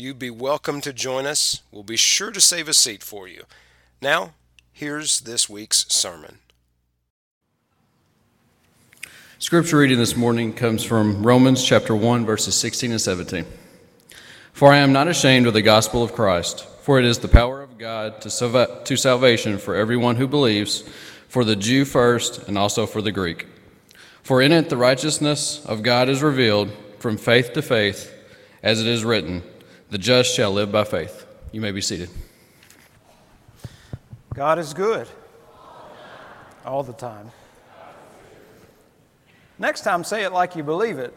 You'd be welcome to join us. We'll be sure to save a seat for you. Now, here's this week's sermon. Scripture reading this morning comes from Romans chapter 1, verses 16 and 17. For I am not ashamed of the gospel of Christ, for it is the power of God to, salva- to salvation for everyone who believes, for the Jew first, and also for the Greek. For in it the righteousness of God is revealed from faith to faith, as it is written. The just shall live by faith. You may be seated. God is good all the time. Next time, say it like you believe it.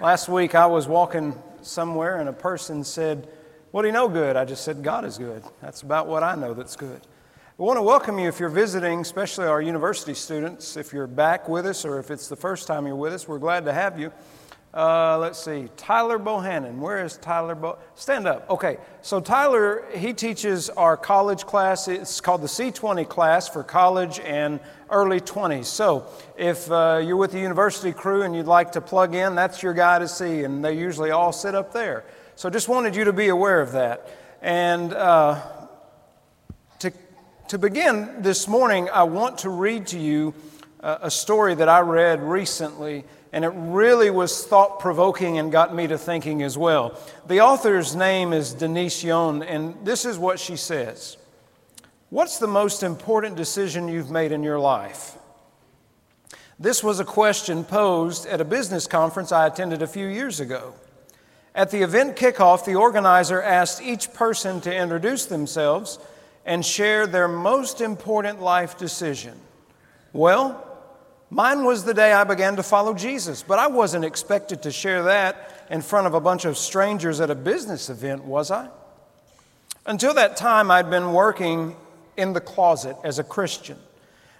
Last week, I was walking somewhere and a person said, What do you know good? I just said, God is good. That's about what I know that's good. I want to welcome you if you're visiting, especially our university students. If you're back with us or if it's the first time you're with us, we're glad to have you. Uh, let's see, Tyler Bohannon. Where is Tyler? Bo- Stand up. Okay, so Tyler, he teaches our college class. It's called the C20 class for college and early 20s. So if uh, you're with the university crew and you'd like to plug in, that's your guy to see, and they usually all sit up there. So just wanted you to be aware of that. And uh, to, to begin this morning, I want to read to you uh, a story that I read recently and it really was thought provoking and got me to thinking as well. The author's name is Denise Yohn, and this is what she says What's the most important decision you've made in your life? This was a question posed at a business conference I attended a few years ago. At the event kickoff, the organizer asked each person to introduce themselves and share their most important life decision. Well, Mine was the day I began to follow Jesus, but I wasn't expected to share that in front of a bunch of strangers at a business event, was I? Until that time, I'd been working in the closet as a Christian,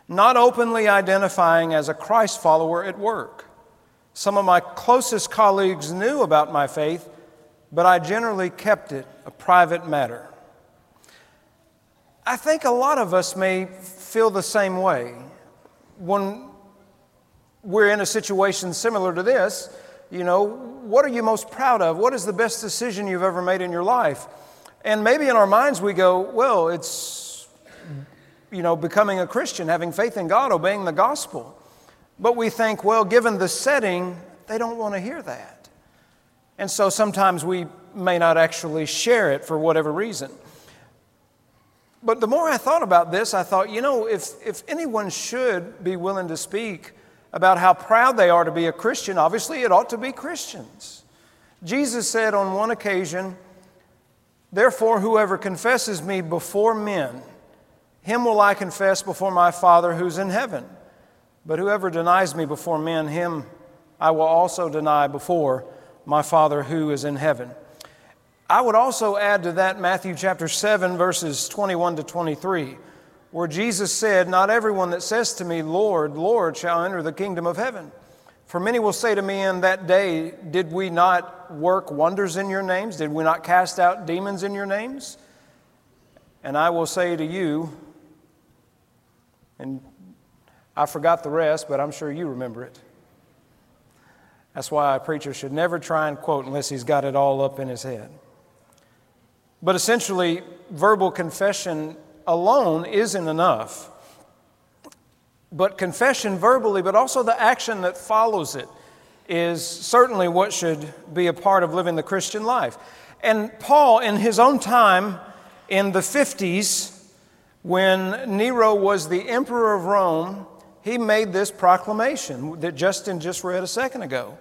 not openly identifying as a Christ follower at work. Some of my closest colleagues knew about my faith, but I generally kept it a private matter. I think a lot of us may feel the same way. When we're in a situation similar to this, you know, what are you most proud of? What is the best decision you've ever made in your life? And maybe in our minds we go, well, it's, you know, becoming a Christian, having faith in God, obeying the gospel. But we think, well, given the setting, they don't want to hear that. And so sometimes we may not actually share it for whatever reason. But the more I thought about this, I thought, you know, if, if anyone should be willing to speak about how proud they are to be a Christian, obviously it ought to be Christians. Jesus said on one occasion, Therefore, whoever confesses me before men, him will I confess before my Father who's in heaven. But whoever denies me before men, him I will also deny before my Father who is in heaven. I would also add to that Matthew chapter 7, verses 21 to 23 where Jesus said, Not everyone that says to me, Lord, Lord, shall enter the kingdom of heaven. For many will say to me in that day, Did we not work wonders in your names? Did we not cast out demons in your names? And I will say to you, and I forgot the rest, but I'm sure you remember it. That's why a preacher should never try and quote unless he's got it all up in his head. But essentially, verbal confession alone isn't enough. But confession verbally, but also the action that follows it, is certainly what should be a part of living the Christian life. And Paul, in his own time in the 50s, when Nero was the emperor of Rome, he made this proclamation that Justin just read a second ago.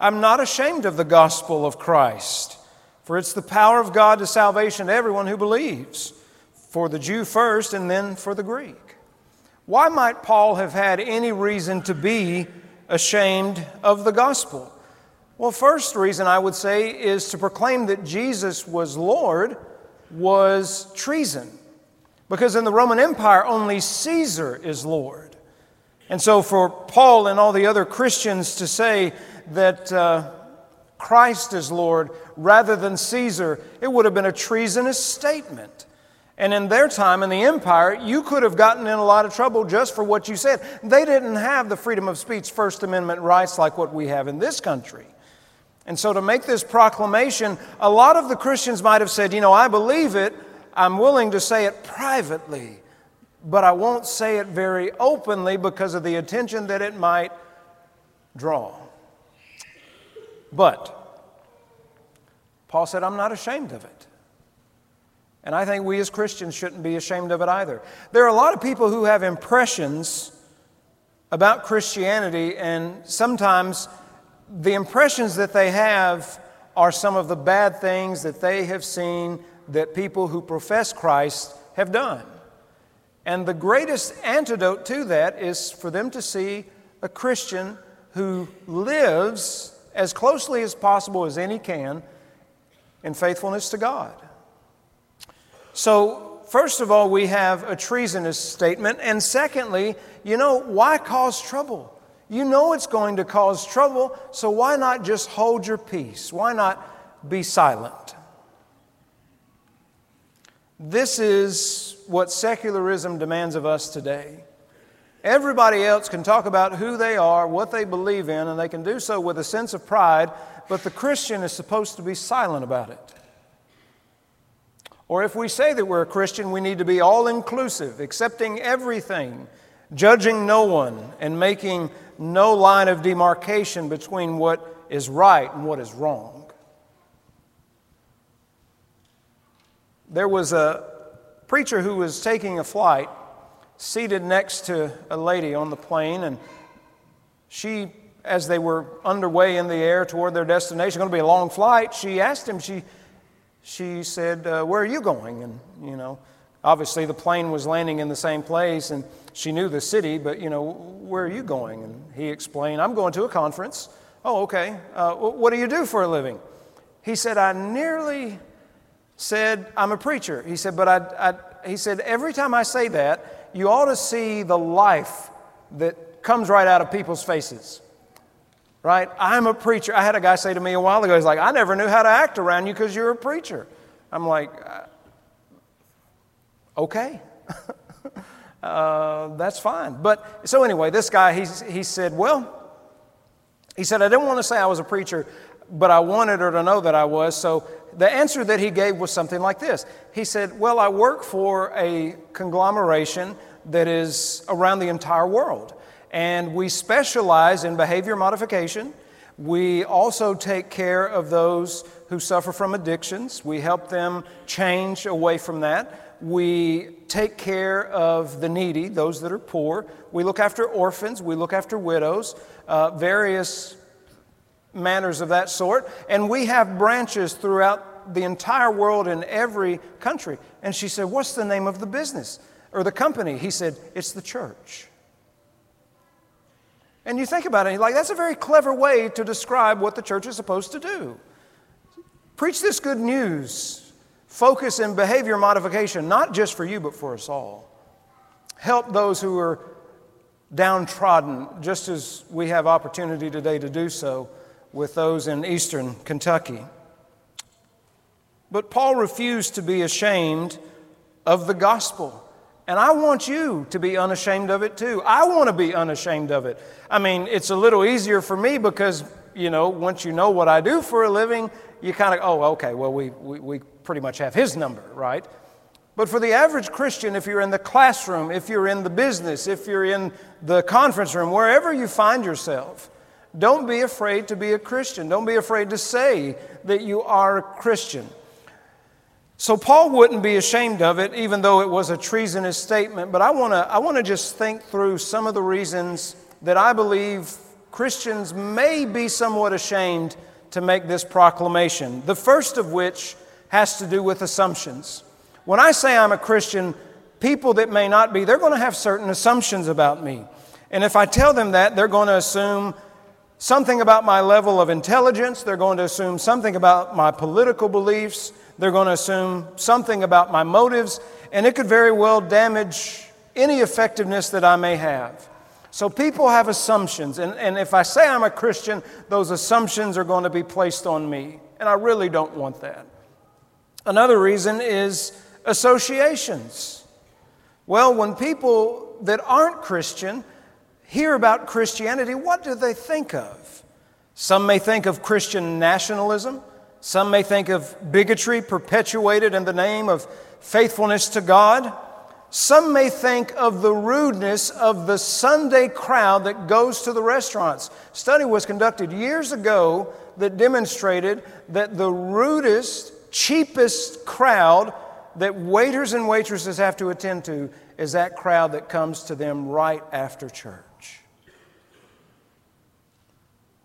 I'm not ashamed of the gospel of Christ, for it's the power of God to salvation to everyone who believes for the Jew first and then for the Greek. Why might Paul have had any reason to be ashamed of the gospel? Well, first reason I would say is to proclaim that Jesus was Lord was treason. Because in the Roman Empire, only Caesar is Lord. And so for Paul and all the other Christians to say that uh, Christ is Lord rather than Caesar, it would have been a treasonous statement. And in their time in the empire, you could have gotten in a lot of trouble just for what you said. They didn't have the freedom of speech, First Amendment rights like what we have in this country. And so, to make this proclamation, a lot of the Christians might have said, You know, I believe it, I'm willing to say it privately, but I won't say it very openly because of the attention that it might draw. But Paul said, I'm not ashamed of it. And I think we as Christians shouldn't be ashamed of it either. There are a lot of people who have impressions about Christianity, and sometimes the impressions that they have are some of the bad things that they have seen that people who profess Christ have done. And the greatest antidote to that is for them to see a Christian who lives as closely as possible as any can in faithfulness to God. So, first of all, we have a treasonous statement. And secondly, you know, why cause trouble? You know it's going to cause trouble, so why not just hold your peace? Why not be silent? This is what secularism demands of us today. Everybody else can talk about who they are, what they believe in, and they can do so with a sense of pride, but the Christian is supposed to be silent about it. Or if we say that we're a Christian, we need to be all inclusive, accepting everything, judging no one, and making no line of demarcation between what is right and what is wrong. There was a preacher who was taking a flight seated next to a lady on the plane, and she, as they were underway in the air toward their destination, going to be a long flight, she asked him, she she said, uh, Where are you going? And, you know, obviously the plane was landing in the same place and she knew the city, but, you know, where are you going? And he explained, I'm going to a conference. Oh, okay. Uh, what do you do for a living? He said, I nearly said, I'm a preacher. He said, but I, I, he said, every time I say that, you ought to see the life that comes right out of people's faces right? I'm a preacher. I had a guy say to me a while ago, he's like, I never knew how to act around you because you're a preacher. I'm like, uh, okay. uh, that's fine. But so anyway, this guy, he, he said, well, he said, I didn't want to say I was a preacher, but I wanted her to know that I was. So the answer that he gave was something like this He said, Well, I work for a conglomeration that is around the entire world and we specialize in behavior modification. We also take care of those who suffer from addictions. We help them change away from that. We take care of the needy, those that are poor. We look after orphans. We look after widows, uh, various manners of that sort. And we have branches throughout the entire world in every country. And she said, What's the name of the business or the company? He said, It's the church. And you think about it, like, that's a very clever way to describe what the church is supposed to do. Preach this good news. Focus in behavior modification, not just for you, but for us all. Help those who are downtrodden, just as we have opportunity today to do so with those in eastern Kentucky. But Paul refused to be ashamed of the gospel. And I want you to be unashamed of it too. I want to be unashamed of it. I mean, it's a little easier for me because, you know, once you know what I do for a living, you kind of, oh, okay, well, we, we, we pretty much have his number, right? But for the average Christian, if you're in the classroom, if you're in the business, if you're in the conference room, wherever you find yourself, don't be afraid to be a Christian. Don't be afraid to say that you are a Christian. So Paul wouldn't be ashamed of it, even though it was a treasonous statement. But I want to I want to just think through some of the reasons that I believe Christians may be somewhat ashamed to make this proclamation. The first of which has to do with assumptions. When I say I'm a Christian, people that may not be, they're going to have certain assumptions about me. And if I tell them that, they're going to assume something about my level of intelligence, they're going to assume something about my political beliefs, they're going to assume something about my motives, and it could very well damage any effectiveness that I may have. So people have assumptions, and, and if I say I'm a Christian, those assumptions are going to be placed on me, and I really don't want that. Another reason is associations. Well, when people that aren't Christian hear about Christianity, what do they think of? Some may think of Christian nationalism. Some may think of bigotry perpetuated in the name of faithfulness to God. Some may think of the rudeness of the Sunday crowd that goes to the restaurants. Study was conducted years ago that demonstrated that the rudest, cheapest crowd that waiters and waitresses have to attend to is that crowd that comes to them right after church.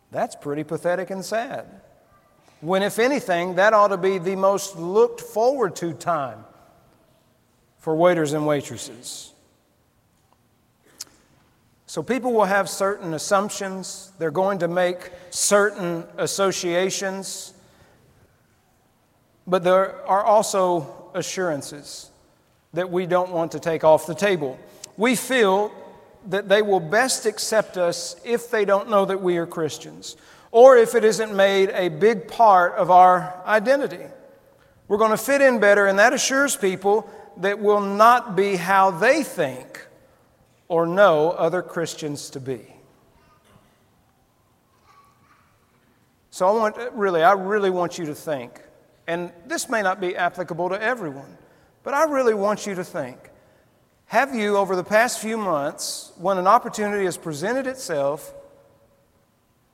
That's pretty pathetic and sad. When, if anything, that ought to be the most looked forward to time for waiters and waitresses. So, people will have certain assumptions, they're going to make certain associations, but there are also assurances that we don't want to take off the table. We feel that they will best accept us if they don't know that we are Christians, or if it isn't made a big part of our identity. We're going to fit in better, and that assures people that will not be how they think or know other Christians to be. So I want really, I really want you to think, and this may not be applicable to everyone, but I really want you to think have you, over the past few months, when an opportunity has presented itself,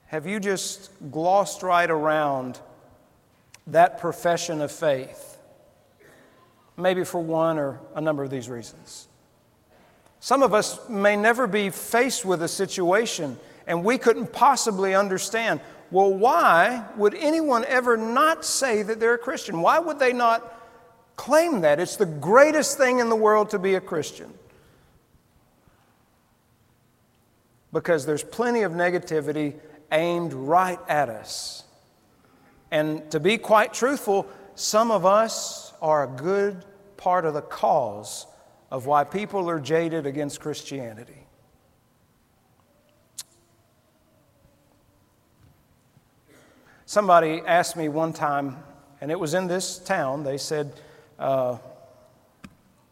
have you just glossed right around that profession of faith? Maybe for one or a number of these reasons. Some of us may never be faced with a situation and we couldn't possibly understand well, why would anyone ever not say that they're a Christian? Why would they not Claim that. It's the greatest thing in the world to be a Christian. Because there's plenty of negativity aimed right at us. And to be quite truthful, some of us are a good part of the cause of why people are jaded against Christianity. Somebody asked me one time, and it was in this town, they said, uh,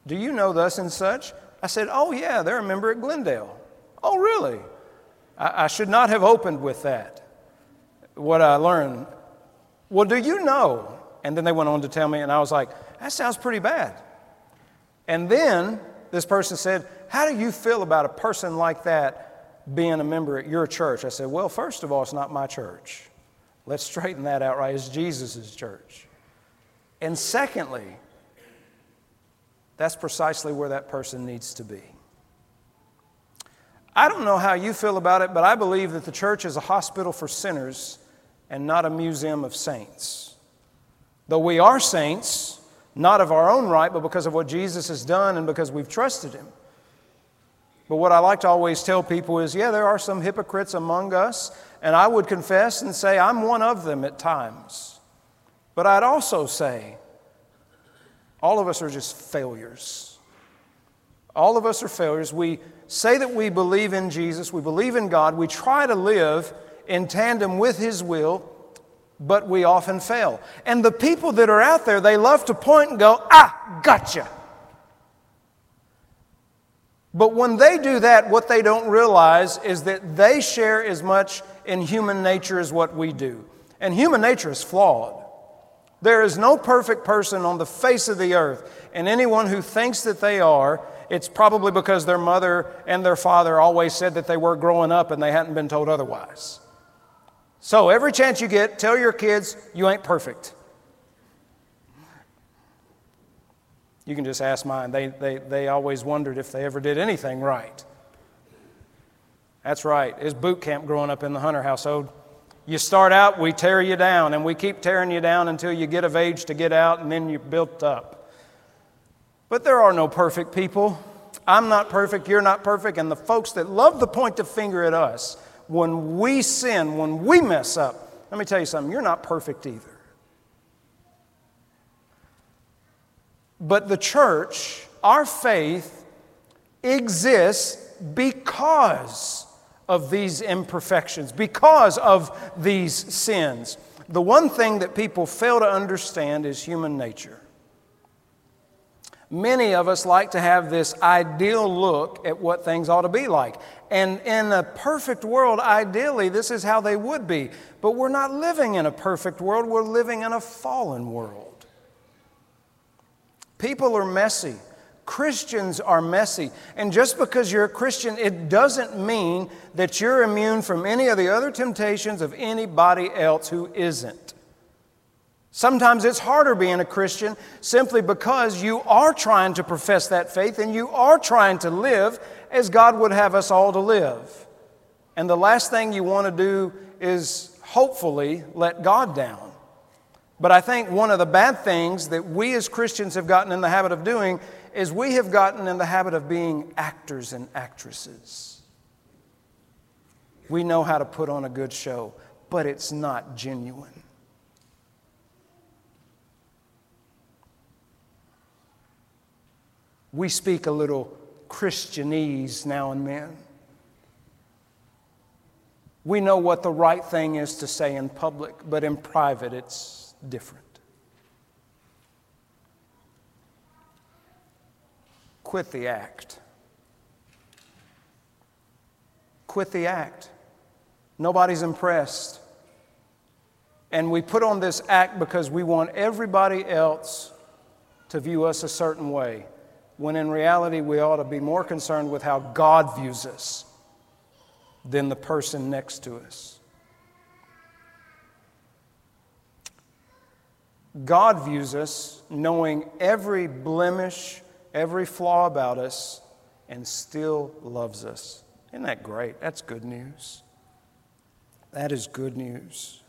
Do you know thus and such? I said, Oh, yeah, they're a member at Glendale. Oh, really? I, should not have opened with that. What I learned. Well, do you know? And then they went on to tell me, and I was like, That sounds pretty bad. And then this person said, How do you feel about a person like that being a member at your church? I said, Well, first of all, it's not my church. Let's straighten that out right. It's Jesus' church. And secondly, that's precisely where that person needs to be. I don't know how you feel about it, but I believe that the church is a hospital for sinners and not a museum of saints. Though we are saints, not of our own right, but because of what Jesus has done and because we've trusted Him. But what I like to always tell people is yeah, there are some hypocrites among us, and I would confess and say I'm one of them at times. But I'd also say all of us are just failures. All of us are failures. We say that we believe in Jesus, we believe in God, we try to live in tandem with His will, but we often fail. And the people that are out there, they love to point and go, ah, gotcha. But when they do that, what they don't realize is that they share as much in human nature as what we do. And human nature is flawed. There is no perfect person on the face of the earth, and anyone who thinks that they are, it's probably because their mother and their father always said that they were growing up and they hadn't been told otherwise. So, every chance you get, tell your kids you ain't perfect. You can just ask mine. They, they, they always wondered if they ever did anything right. That's right. It's boot camp growing up in the Hunter household. You start out, we tear you down, and we keep tearing you down until you get of age to get out, and then you're built up. But there are no perfect people. I'm not perfect, you're not perfect, and the folks that love to point the finger at us when we sin, when we mess up, let me tell you something, you're not perfect either. But the church, our faith, exists because of these imperfections, because of these sins. The one thing that people fail to understand is human nature. Many of us like to have this ideal look at what things ought to be like. And in a perfect world, ideally, this is how they would be. But we're not living in a perfect world, we're living in a fallen world. People are messy. Christians are messy. And just because you're a Christian, it doesn't mean that you're immune from any of the other temptations of anybody else who isn't. Sometimes it's harder being a Christian simply because you are trying to profess that faith and you are trying to live as God would have us all to live. And the last thing you want to do is hopefully let God down. But I think one of the bad things that we as Christians have gotten in the habit of doing is we have gotten in the habit of being actors and actresses. We know how to put on a good show, but it's not genuine. We speak a little Christianese now and then. We know what the right thing is to say in public, but in private it's different. Quit the act. Quit the act. Nobody's impressed. And we put on this act because we want everybody else to view us a certain way when in reality we ought to be more concerned with how God views us than the person next to us. God views us knowing every blemish, every flaw about us, and still loves us. Isn't that great? That's good news. That is good news.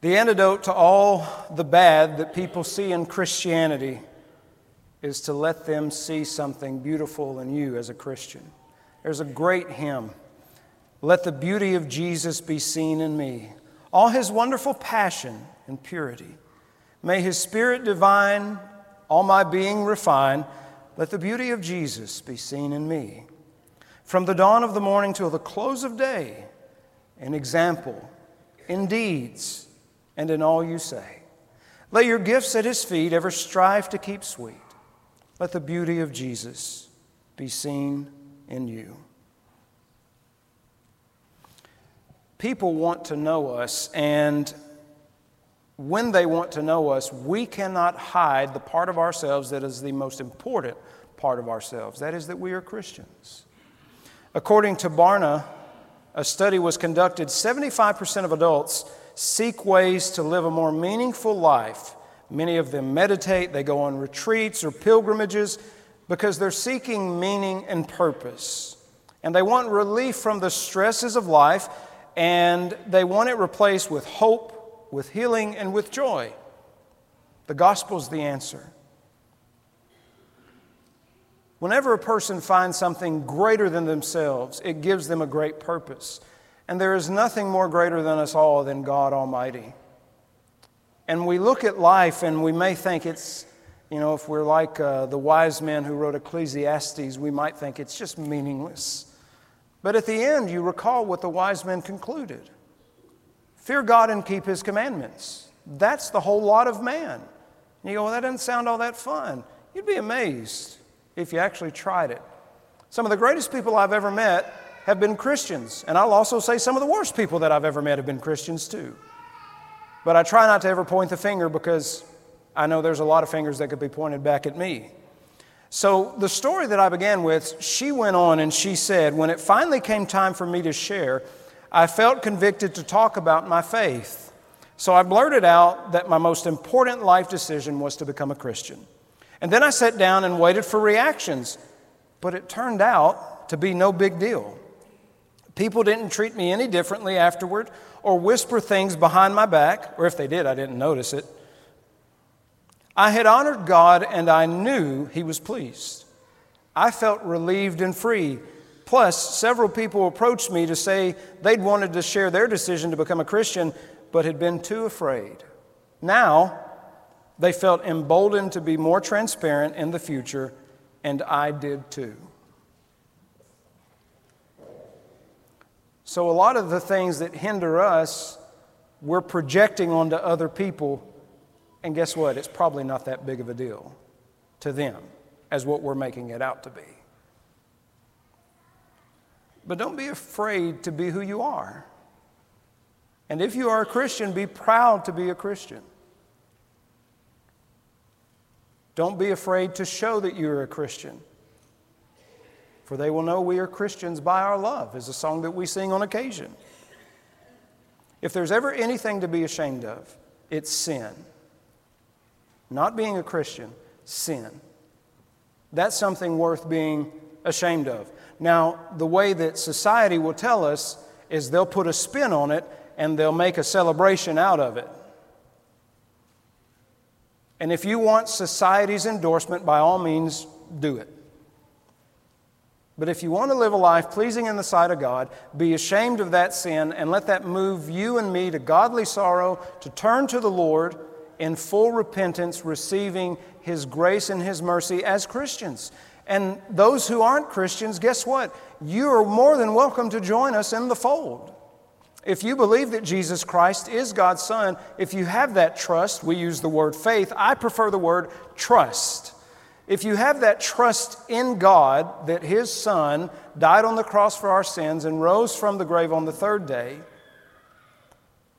The antidote to all the bad that people see in Christianity is to let them see something beautiful in you as a Christian. There's a great hymn Let the beauty of Jesus be seen in me, all his wonderful passion and purity. May his spirit divine, all my being refine. Let the beauty of Jesus be seen in me. From the dawn of the morning till the close of day, an example in deeds and in all you say. Let your gifts at his feet ever strive to keep sweet. Let the beauty of Jesus be seen in you. People want to know us, and when they want to know us, we cannot hide the part of ourselves that is the most important part of ourselves that is, that we are Christians. According to Barna, a study was conducted 75% of adults seek ways to live a more meaningful life Many of them meditate, they go on retreats or pilgrimages because they're seeking meaning and purpose. And they want relief from the stresses of life, and they want it replaced with hope, with healing, and with joy. The gospel is the answer. Whenever a person finds something greater than themselves, it gives them a great purpose. And there is nothing more greater than us all than God Almighty. And we look at life and we may think it's, you know, if we're like uh, the wise men who wrote Ecclesiastes, we might think it's just meaningless. But at the end, you recall what the wise men concluded Fear God and keep his commandments. That's the whole lot of man. And you go, well, that doesn't sound all that fun. You'd be amazed if you actually tried it. Some of the greatest people I've ever met have been Christians. And I'll also say some of the worst people that I've ever met have been Christians too. But I try not to ever point the finger because I know there's a lot of fingers that could be pointed back at me. So, the story that I began with, she went on and she said, When it finally came time for me to share, I felt convicted to talk about my faith. So, I blurted out that my most important life decision was to become a Christian. And then I sat down and waited for reactions, but it turned out to be no big deal. People didn't treat me any differently afterward or whisper things behind my back, or if they did, I didn't notice it. I had honored God and I knew He was pleased. I felt relieved and free. Plus, several people approached me to say they'd wanted to share their decision to become a Christian, but had been too afraid. Now, They felt emboldened to be more transparent in the future, and I did too. So, a lot of the things that hinder us, we're projecting onto other people, and guess what? It's probably not that big of a deal to them as what we're making it out to be. But don't be afraid to be who you are. And if you are a Christian, be proud to be a Christian. Don't be afraid to show that you're a Christian. For they will know we are Christians by our love, is a song that we sing on occasion. If there's ever anything to be ashamed of, it's sin. Not being a Christian, sin. That's something worth being ashamed of. Now, the way that society will tell us is they'll put a spin on it and they'll make a celebration out of it. And if you want society's endorsement, by all means, do it. But if you want to live a life pleasing in the sight of God, be ashamed of that sin and let that move you and me to godly sorrow, to turn to the Lord in full repentance, receiving His grace and His mercy as Christians. And those who aren't Christians, guess what? You are more than welcome to join us in the fold. If you believe that Jesus Christ is God's Son, if you have that trust, we use the word faith, I prefer the word trust. If you have that trust in God that His Son died on the cross for our sins and rose from the grave on the third day,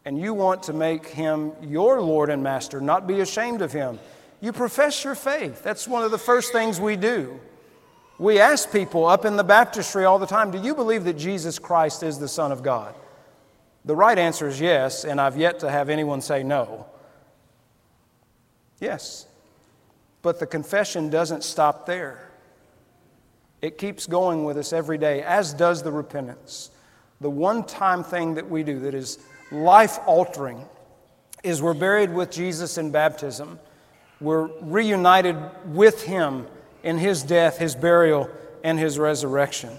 and you want to make Him your Lord and Master, not be ashamed of Him, you profess your faith. That's one of the first things we do. We ask people up in the baptistry all the time, Do you believe that Jesus Christ is the Son of God? The right answer is yes, and I've yet to have anyone say no. Yes. But the confession doesn't stop there. It keeps going with us every day, as does the repentance. The one time thing that we do that is life altering is we're buried with Jesus in baptism. We're reunited with Him in His death, His burial, and His resurrection.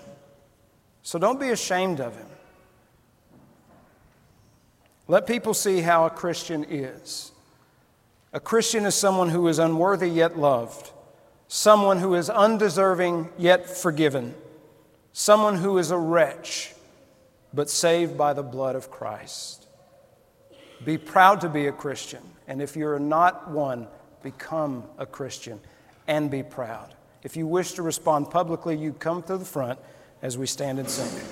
So don't be ashamed of Him. Let people see how a Christian is. A Christian is someone who is unworthy yet loved, someone who is undeserving yet forgiven, someone who is a wretch but saved by the blood of Christ. Be proud to be a Christian, and if you're not one, become a Christian and be proud. If you wish to respond publicly, you come to the front as we stand and sing.